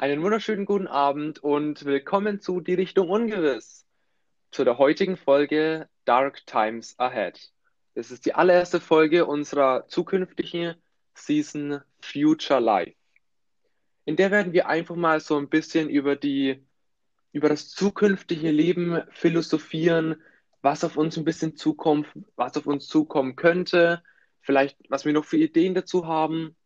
Einen wunderschönen guten Abend und willkommen zu Die Richtung Ungewiss, zu der heutigen Folge Dark Times Ahead. Es ist die allererste Folge unserer zukünftigen Season Future Life. In der werden wir einfach mal so ein bisschen über die, über das zukünftige Leben philosophieren, was auf uns ein bisschen zukommt, was auf uns zukommen könnte, vielleicht was wir noch für Ideen dazu haben.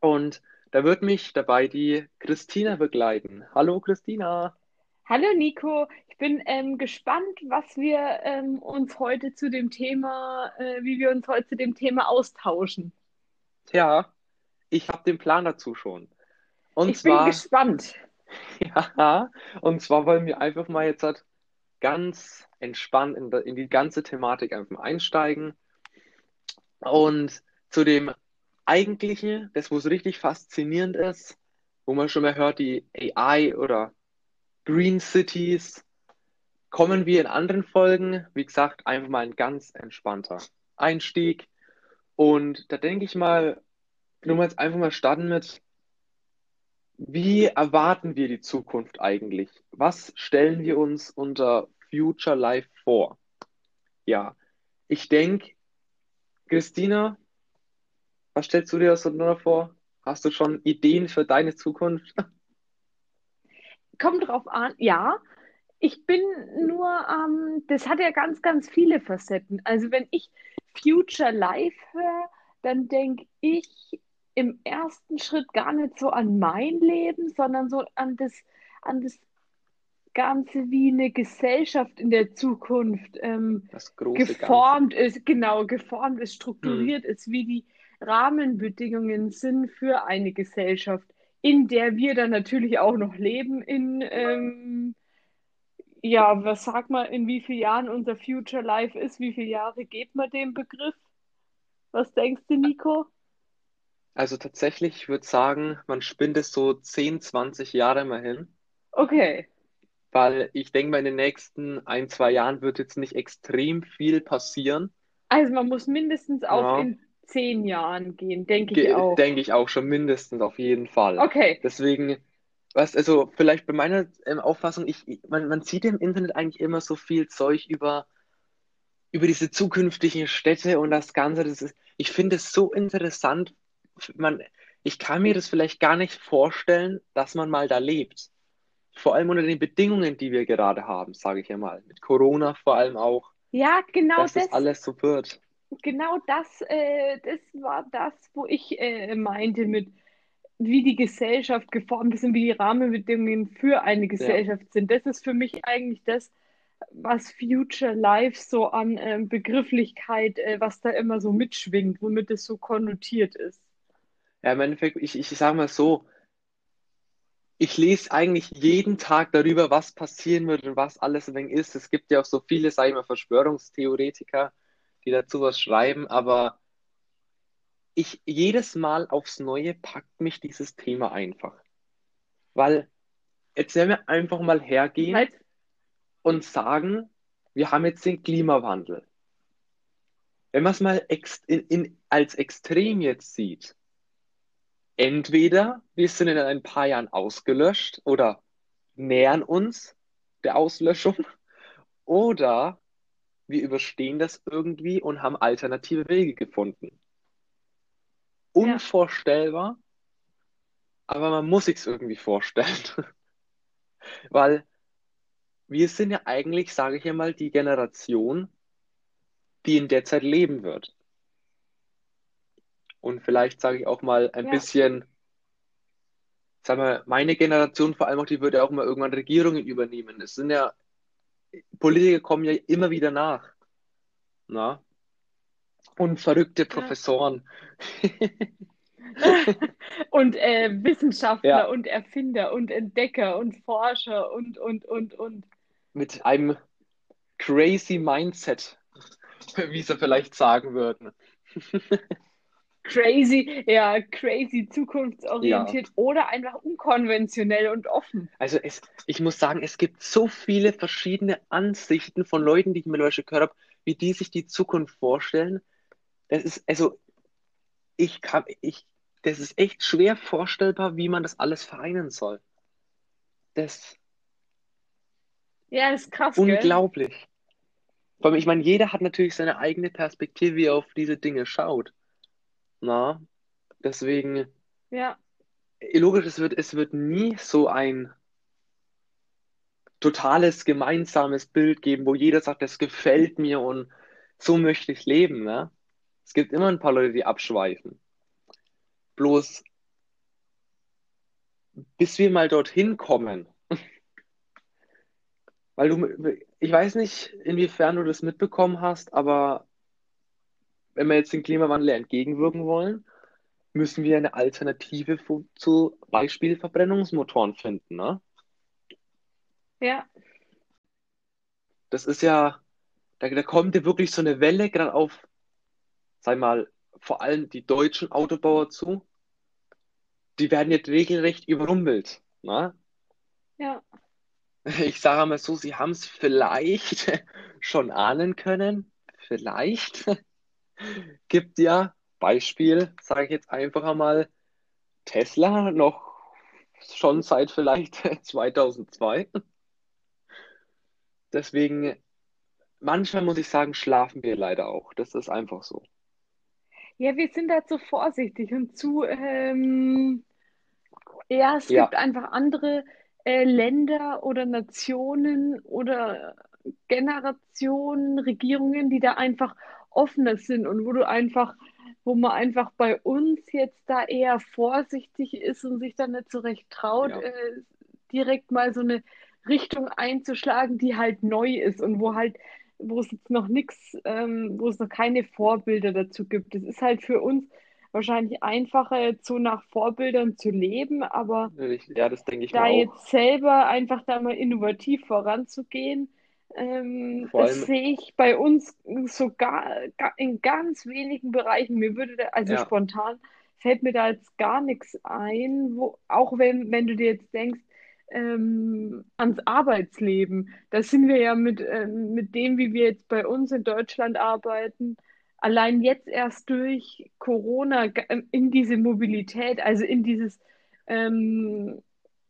Und da wird mich dabei die Christina begleiten. Hallo Christina. Hallo Nico, ich bin ähm, gespannt, was wir ähm, uns heute zu dem Thema, äh, wie wir uns heute zu dem Thema austauschen. Ja, ich habe den Plan dazu schon. Und ich zwar, bin gespannt. ja, und zwar wollen wir einfach mal jetzt halt ganz entspannt in, in die ganze Thematik einfach einsteigen. Und zu dem Eigentlichen, das wo es richtig faszinierend ist, wo man schon mal hört, die AI oder Green Cities, kommen wir in anderen Folgen. Wie gesagt, einfach mal ein ganz entspannter Einstieg. Und da denke ich mal, nur mal jetzt einfach mal starten mit, wie erwarten wir die Zukunft eigentlich? Was stellen wir uns unter Future Life vor? Ja, ich denke, Christina, was stellst du dir so vor? Hast du schon Ideen für deine Zukunft? Kommt drauf an, ja. Ich bin nur, ähm, das hat ja ganz, ganz viele Facetten. Also wenn ich Future Life höre, dann denke ich im ersten Schritt gar nicht so an mein Leben, sondern so an das, an das Ganze, wie eine Gesellschaft in der Zukunft ähm, Das große geformt Ganze. ist, genau, geformt ist, strukturiert ist, wie die Rahmenbedingungen sind für eine Gesellschaft, in der wir dann natürlich auch noch leben, in, ähm, ja, was sagt man, in wie vielen Jahren unser Future Life ist, wie viele Jahre gibt man dem Begriff? Was denkst du, Nico? Also tatsächlich, ich würde sagen, man spinnt es so 10, 20 Jahre mal hin, Okay. weil ich denke mal, in den nächsten ein, zwei Jahren wird jetzt nicht extrem viel passieren. Also man muss mindestens auf Ja, in zehn Jahren gehen, denke ich ge- auch. denke ich auch schon mindestens auf jeden Fall. Okay. Deswegen, was, also vielleicht bei meiner ähm, Auffassung, ich, man, man sieht im Internet eigentlich immer so viel Zeug über, über diese zukünftigen Städte und das Ganze. Das ist, ich finde es so interessant. Man, ich kann mir das vielleicht gar nicht vorstellen, dass man mal da lebt. Vor allem unter den Bedingungen, die wir gerade haben, sage ich ja mal. Mit Corona vor allem auch, Ja, genau dass das das, alles so wird. Genau das, äh, das war das, wo ich äh, meinte mit, wie die Gesellschaft geformt ist und wie die Rahmenbedingungen für eine Ja. Gesellschaft sind. Das ist für mich eigentlich das, was Future Life so an ähm, Begrifflichkeit, äh, was da immer so mitschwingt, womit es so konnotiert ist. Ja, im Endeffekt, ich, ich sage mal so, ich lese eigentlich jeden Tag darüber, was passieren wird und was alles ein wenig ist. Es gibt ja auch so viele, sage ich mal, Verschwörungstheoretiker, die dazu was schreiben, aber ich jedes Mal aufs Neue packt mich dieses Thema einfach. Weil jetzt werden wir einfach mal hergehen Halt, und sagen, wir haben jetzt den Klimawandel. Wenn man es mal ex in, in, als extrem jetzt sieht, entweder wir sind in ein paar Jahren ausgelöscht oder nähern uns der Auslöschung oder wir überstehen das irgendwie und haben alternative Wege gefunden. ja, Unvorstellbar, aber man muss sich's irgendwie vorstellen, weil wir sind ja eigentlich, sage ich ja mal, die Generation, die in der Zeit leben wird. Und vielleicht sage ich auch mal ein ja, bisschen, sag mal, meine Generation vor allem auch, die wird ja auch mal irgendwann Regierungen übernehmen. Es sind ja, Politiker kommen ja immer wieder nach, na? Und verrückte ja. Professoren. Und äh, Wissenschaftler Ja, und Erfinder und Entdecker und Forscher und, und, und, und. mit einem crazy Mindset, wie sie vielleicht sagen würden. Crazy, ja, crazy, Ja, zukunftsorientiert oder einfach unkonventionell und offen. also es, ich muss sagen, es gibt so viele verschiedene Ansichten von Leuten, die ich mittlerweile gehört habe, wie die sich die Zukunft vorstellen. Das ist, also ich kann, ich, das ist echt schwer vorstellbar, wie man das alles vereinen soll. das Ja, das ist krass, gell? unglaublich. Vor allem, ich meine, jeder hat natürlich seine eigene Perspektive, wie er auf diese Dinge schaut. Na, deswegen, Ja, logisch, es wird, es wird nie so ein totales gemeinsames Bild geben, wo jeder sagt, das gefällt mir und so möchte ich leben, ne? Es gibt immer ein paar Leute, die abschweifen. Bloß, bis wir mal dorthin kommen, weil du, ich weiß nicht, inwiefern du das mitbekommen hast, aber wenn wir jetzt dem Klimawandel entgegenwirken wollen, müssen wir eine Alternative zu Beispiel Verbrennungsmotoren finden, ne? ja, Das ist ja, da, da kommt ja wirklich so eine Welle gerade auf, sag mal, vor allem die deutschen Autobauer zu. Die werden jetzt regelrecht überrumpelt, ne? ja, Ich sage mal so, sie haben es vielleicht schon ahnen können. Vielleicht gibt ja Beispiel, sage ich jetzt einfach einmal, Tesla noch schon seit vielleicht 2002. Deswegen, manchmal muss ich sagen, schlafen wir leider auch. Das ist einfach so. Ja, wir sind da zu vorsichtig und zu, ähm, ja, es Ja, gibt einfach andere äh, Länder oder Nationen oder Generationen, Regierungen, die da einfach offener sind und wo du einfach, wo man einfach bei uns jetzt da eher vorsichtig ist und sich dann nicht so recht traut, ja, äh, direkt mal so eine Richtung einzuschlagen, die halt neu ist und wo halt, wo es jetzt noch nichts, ähm, wo es noch keine Vorbilder dazu gibt. Es ist halt für uns wahrscheinlich einfacher, jetzt so nach Vorbildern zu leben, aber. Ja, das denke ich da jetzt selber einfach da mal innovativ voranzugehen, ähm, das sehe ich bei uns sogar in ganz wenigen Bereichen. Mir würde da, also ja, spontan fällt mir da jetzt gar nichts ein, wo, auch wenn, wenn du dir jetzt denkst, ähm, ans Arbeitsleben, da sind wir ja mit, ähm, mit dem, wie wir jetzt bei uns in Deutschland arbeiten, allein jetzt erst durch Corona ge- in diese Mobilität, also in dieses ähm,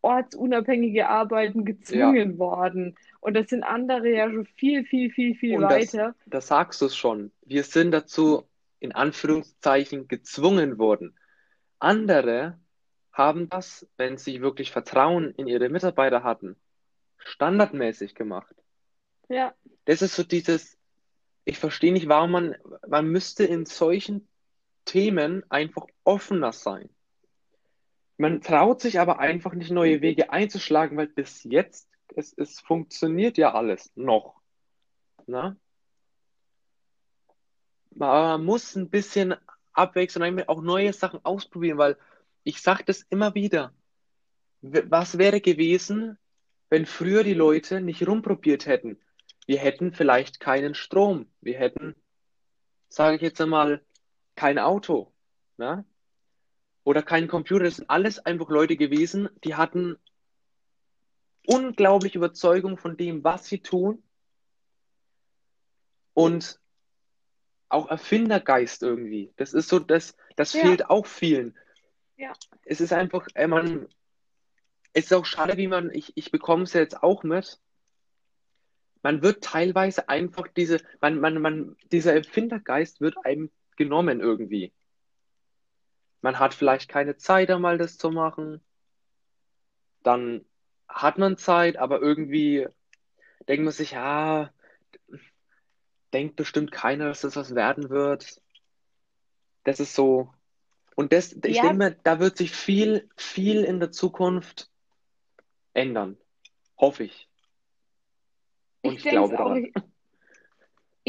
ortsunabhängige Arbeiten ja. gezwungen worden. Und das sind andere ja schon viel, viel, viel, viel Und weiter. das sagst du es schon. Wir sind dazu in Anführungszeichen gezwungen worden. Andere haben das, wenn sie wirklich Vertrauen in ihre Mitarbeiter hatten, standardmäßig gemacht. Ja, Das ist so dieses, ich verstehe nicht, warum man, man müsste in solchen Themen einfach offener sein. Man traut sich aber einfach nicht, neue Wege einzuschlagen, weil bis jetzt, es, es funktioniert ja alles noch. Ne? Man muss ein bisschen abwechseln, einfach auch neue Sachen ausprobieren, weil ich sage das immer wieder. Was wäre gewesen, wenn früher die Leute nicht rumprobiert hätten? Wir hätten vielleicht keinen Strom. Wir hätten, sage ich jetzt einmal, kein Auto, ne? Oder keinen Computer. Das sind alles einfach Leute gewesen, die hatten unglaubliche Überzeugung von dem, was sie tun und auch Erfindergeist irgendwie. Das ist so, das, das ja, fehlt auch vielen. ja, Es ist einfach, äh, man, es ist auch schade, wie man, ich, ich bekomme es ja jetzt auch mit. Man wird teilweise einfach diese, man, man, man, dieser Erfindergeist wird einem genommen irgendwie. Man hat vielleicht keine Zeit, einmal das zu machen. Dann hat man Zeit, aber irgendwie denkt man sich, ja, denkt bestimmt keiner, dass das was werden wird. Das ist so. Und das, ich denke ja, mir, da wird sich viel, viel in der Zukunft ändern. Hoffe ich. Und ich ich denke glaube auch. daran. Ich,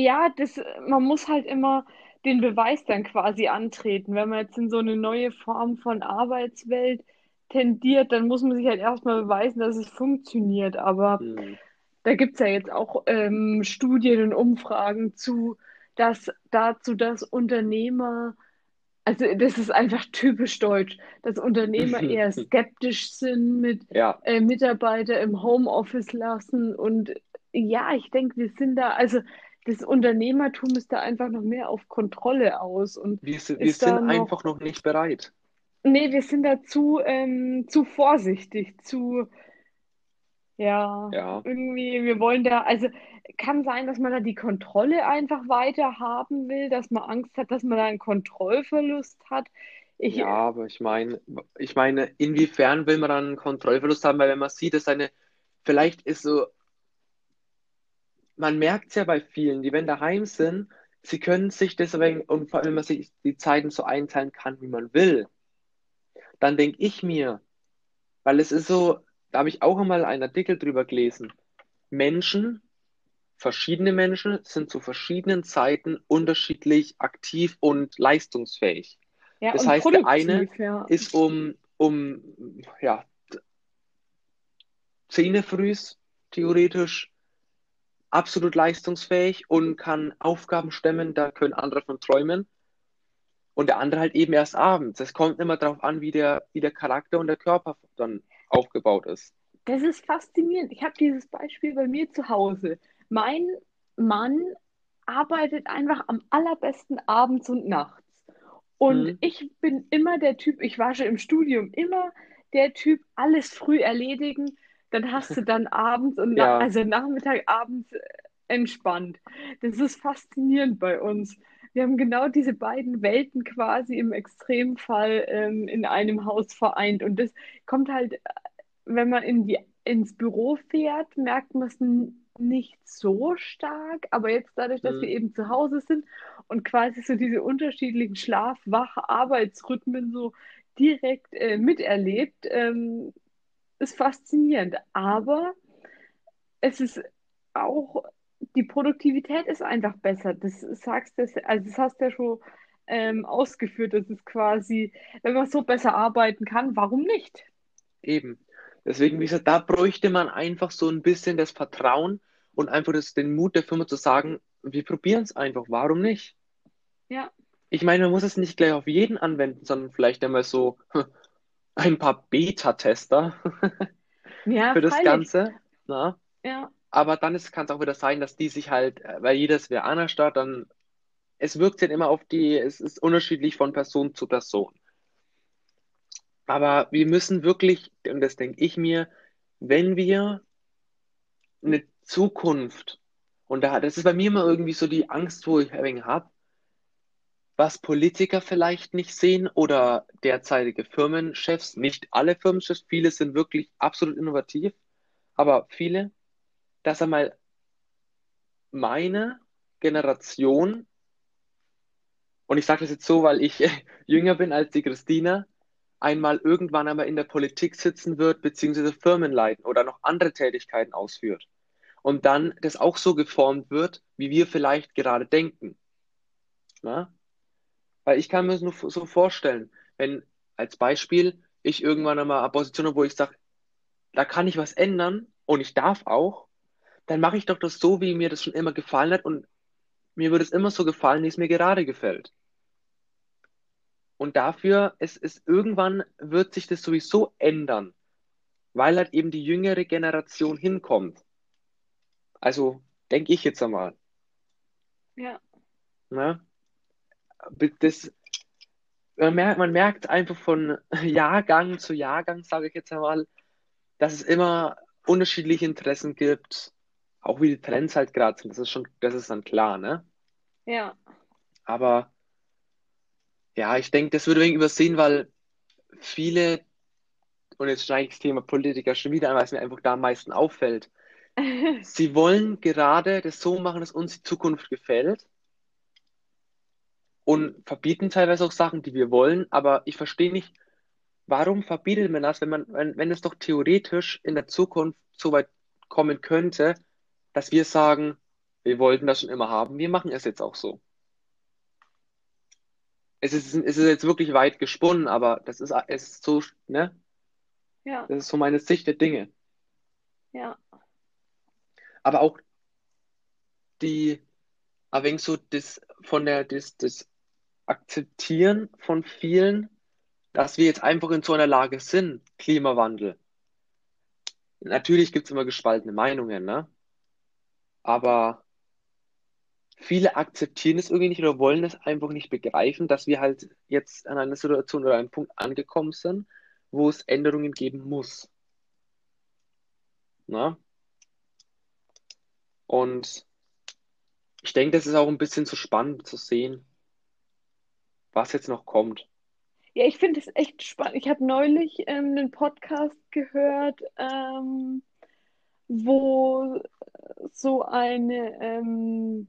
ja, das, man muss halt immer den Beweis dann quasi antreten. Wenn man jetzt in so eine neue Form von Arbeitswelt tendiert, dann muss man sich halt erstmal beweisen, dass es funktioniert. Aber Hm. Da gibt es ja jetzt auch ähm, Studien und Umfragen zu, dass dazu, dass Unternehmer, also das ist einfach typisch deutsch, dass Unternehmer eher skeptisch sind mit Ja, äh, Mitarbeiter im Homeoffice lassen. Und ja, ich denke, wir sind da, also das Unternehmertum ist da einfach noch mehr auf Kontrolle aus und wir, wir sind einfach noch, noch nicht bereit. nee, wir sind da zu, ähm, zu vorsichtig, zu Ja, Ja, irgendwie, wir wollen da, also kann sein, dass man da die Kontrolle einfach weiter haben will, dass man Angst hat, dass man da einen Kontrollverlust hat. Ich, ja, aber ich meine, ich meine, inwiefern will man dann einen Kontrollverlust haben, weil wenn man sieht, dass eine, vielleicht ist so, man merkt es ja bei vielen, die wenn daheim sind, sie können sich deswegen, und vor allem, wenn man sich die Zeiten so einteilen kann, wie man will, dann denke ich mir, weil es ist so, da habe ich auch einmal einen Artikel drüber gelesen. Menschen, verschiedene Menschen sind zu verschiedenen Zeiten unterschiedlich aktiv und leistungsfähig. ja, Das und heißt, der eine ja. ist um, um ja, 10 Uhr frühs theoretisch absolut leistungsfähig und kann Aufgaben stemmen, da können andere von träumen. Und der andere halt eben erst abends. Es kommt immer darauf an, wie der, wie der Charakter und der Körper dann aufgebaut ist. Das ist faszinierend. Ich habe dieses Beispiel bei mir zu Hause. Mein Mann arbeitet einfach am allerbesten abends und nachts. Und Hm, ich bin immer der Typ, ich war schon im Studium immer der Typ, alles früh erledigen. Dann hast du dann abends und na ja, also Nachmittag, abends äh, entspannt. Das ist faszinierend bei uns. Wir haben genau diese beiden Welten quasi im Extremfall ähm, in einem Haus vereint. Und das kommt halt wenn man in die, ins Büro fährt, merkt man es nicht so stark. Aber jetzt dadurch, dass wir hm, eben zu Hause sind und quasi so diese unterschiedlichen Schlaf-Wach-Arbeitsrhythmen so direkt äh, miterlebt, ähm, ist faszinierend. Aber es ist auch, die Produktivität ist einfach besser. Das sagst du, also das hast du ja schon ähm, ausgeführt. Das ist quasi, wenn man so besser arbeiten kann, warum nicht? eben. Deswegen, wie gesagt, da bräuchte man einfach so ein bisschen das Vertrauen und einfach das, den Mut der Firma zu sagen, wir probieren es einfach, warum nicht? Ja. Ich meine, man muss es nicht gleich auf jeden anwenden, sondern vielleicht einmal so ein paar Beta-Tester Ja, für das freilich. Ganze. Na? Ja, Aber dann kann es auch wieder sein, dass die sich halt, äh, weil jedes wäre anders da, dann, es wirkt halt immer auf die, es ist unterschiedlich von Person zu Person. Aber wir müssen wirklich, und das denke ich mir, wenn wir eine Zukunft, und da, das ist bei mir immer irgendwie so die Angst, wo ich habe, was Politiker vielleicht nicht sehen oder derzeitige Firmenchefs, nicht alle Firmenchefs, viele sind wirklich absolut innovativ, aber viele, dass einmal meine Generation, und ich sage das jetzt so, weil ich jünger bin als die Christina, einmal irgendwann einmal in der Politik sitzen wird, beziehungsweise Firmen leiten oder noch andere Tätigkeiten ausführt. Und dann das auch so geformt wird, wie wir vielleicht gerade denken. Na? Weil ich kann mir das nur so vorstellen, wenn als Beispiel ich irgendwann einmal eine Position habe, wo ich sage, da kann ich was ändern und ich darf auch, dann mache ich doch das so, wie mir das schon immer gefallen hat und mir würde es immer so gefallen, wie es mir gerade gefällt. Und dafür, es ist irgendwann wird sich das sowieso ändern, weil halt eben die jüngere Generation hinkommt. Also denke ich jetzt einmal. ja, Ne? Das, man merkt, man merkt einfach von Jahrgang zu Jahrgang, sage ich jetzt einmal, dass es immer unterschiedliche Interessen gibt, auch wie die Trends halt gerade sind. Das ist schon, das ist dann klar, ne? ja, Aber ja, ich denke, das wird ein wenig übersehen, weil viele, und jetzt schneide ich das Thema Politiker schon wieder an, weil es mir einfach da am meisten auffällt. Sie wollen gerade das so machen, dass uns die Zukunft gefällt und verbieten teilweise auch Sachen, die wir wollen, aber ich verstehe nicht, warum verbietet man das, wenn man, wenn, wenn es doch theoretisch in der Zukunft so weit kommen könnte, dass wir sagen, wir wollten das schon immer haben, wir machen es jetzt auch so. Es ist, es ist jetzt wirklich weit gesponnen, aber das ist, es ist so, ne? ja, Das ist so meine Sicht der Dinge. ja, Aber auch die, wenig so das von der, das, das Akzeptieren von vielen, dass wir jetzt einfach in so einer Lage sind, Klimawandel. Natürlich gibt es immer gespaltene Meinungen, ne? Aber viele akzeptieren es irgendwie nicht oder wollen es einfach nicht begreifen, dass wir halt jetzt an einer Situation oder einem Punkt angekommen sind, wo es Änderungen geben muss. Ne? Und ich denke, das ist auch ein bisschen zu spannend zu sehen, was jetzt noch kommt. Ja, ich finde es echt spannend. Ich habe neulich ähm, einen Podcast gehört, ähm, wo so eine ähm,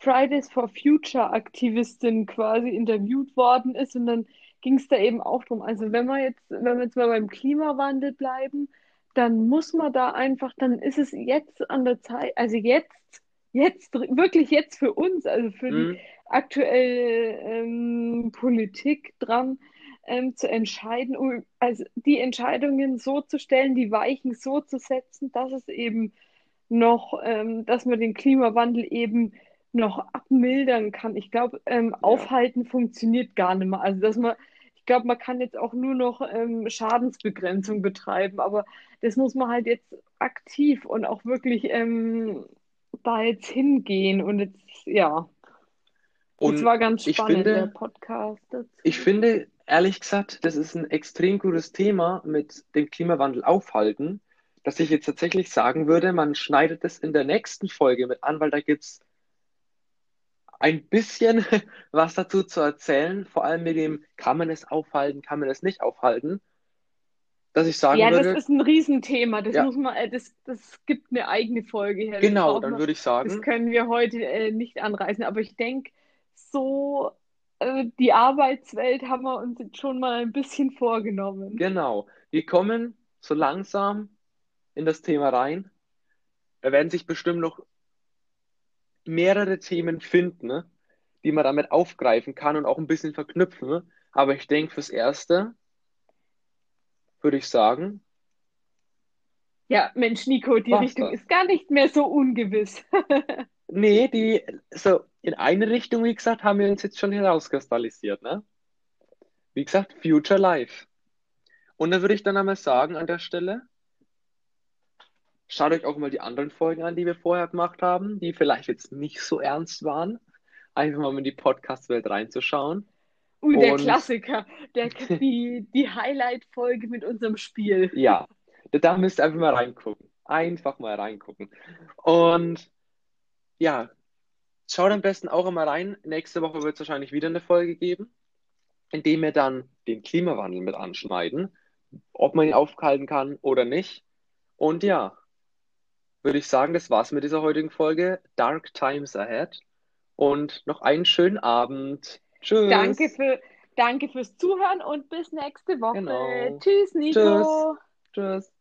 Fridays for Future Aktivistin quasi interviewt worden ist und dann ging es da eben auch drum. Also wenn wir jetzt, wenn wir jetzt mal beim Klimawandel bleiben, dann muss man da einfach, dann ist es jetzt an der Zeit, also jetzt, jetzt, wirklich jetzt für uns, also für die Mhm. aktuelle ähm, Politik dran, ähm, zu entscheiden, um, also die Entscheidungen so zu stellen, die Weichen so zu setzen, dass es eben noch, ähm, dass man den Klimawandel eben noch abmildern kann. Ich glaube, ähm, Ja. aufhalten funktioniert gar nicht mehr. Also, dass man, ich glaube, man kann jetzt auch nur noch ähm, Schadensbegrenzung betreiben, aber das muss man halt jetzt aktiv und auch wirklich ähm, da jetzt hingehen. Und jetzt, ja, das Und war ganz ich spannend, der finde, Podcast dazu. ich finde, ehrlich gesagt, das ist ein extrem gutes Thema mit dem Klimawandel aufhalten, dass ich jetzt tatsächlich sagen würde, man schneidet es in der nächsten Folge mit an, weil da gibt es ein bisschen was dazu zu erzählen, vor allem mit dem, kann man es aufhalten, kann man es nicht aufhalten, dass ich sagen Ja, das würde, ist ein Riesenthema. Das ja, muss man, äh, das, das gibt eine eigene Folge her. Das genau, dann man, würde ich das sagen, können wir heute äh, nicht anreißen. Aber ich denke, so äh, die Arbeitswelt haben wir uns jetzt schon mal ein bisschen vorgenommen. genau, wir kommen so langsam in das Thema rein. Da werden sich bestimmt noch mehrere Themen finden, ne, die man damit aufgreifen kann und auch ein bisschen verknüpfen. Ne? Aber ich denke, fürs Erste würde ich sagen, Ja, Mensch, Nico, die war's Richtung ist gar nicht mehr so ungewiss. Nee, die, so in eine Richtung, wie gesagt, haben wir uns jetzt schon herauskristallisiert, ne? Wie gesagt, Future Life. Und da würde ich dann einmal sagen an der Stelle, schaut euch auch mal die anderen Folgen an, die wir vorher gemacht haben, die vielleicht jetzt nicht so ernst waren. Einfach mal in die Podcast-Welt reinzuschauen. Ui, der Und Klassiker, der, die, die Highlight-Folge mit unserem Spiel. ja, da müsst ihr einfach mal reingucken. Einfach mal reingucken. Und ja, schaut am besten auch immer rein. Nächste Woche wird es wahrscheinlich wieder eine Folge geben, in dem wir dann den Klimawandel mit anschneiden, ob man ihn aufhalten kann oder nicht. Und ja, würde ich sagen, das war's mit dieser heutigen Folge. Dark Times Ahead. Und noch einen schönen Abend. Danke Tschüss. für, danke fürs Zuhören und bis nächste Woche. Genau. Tschüss, Tschüss. Nico. Tschüss.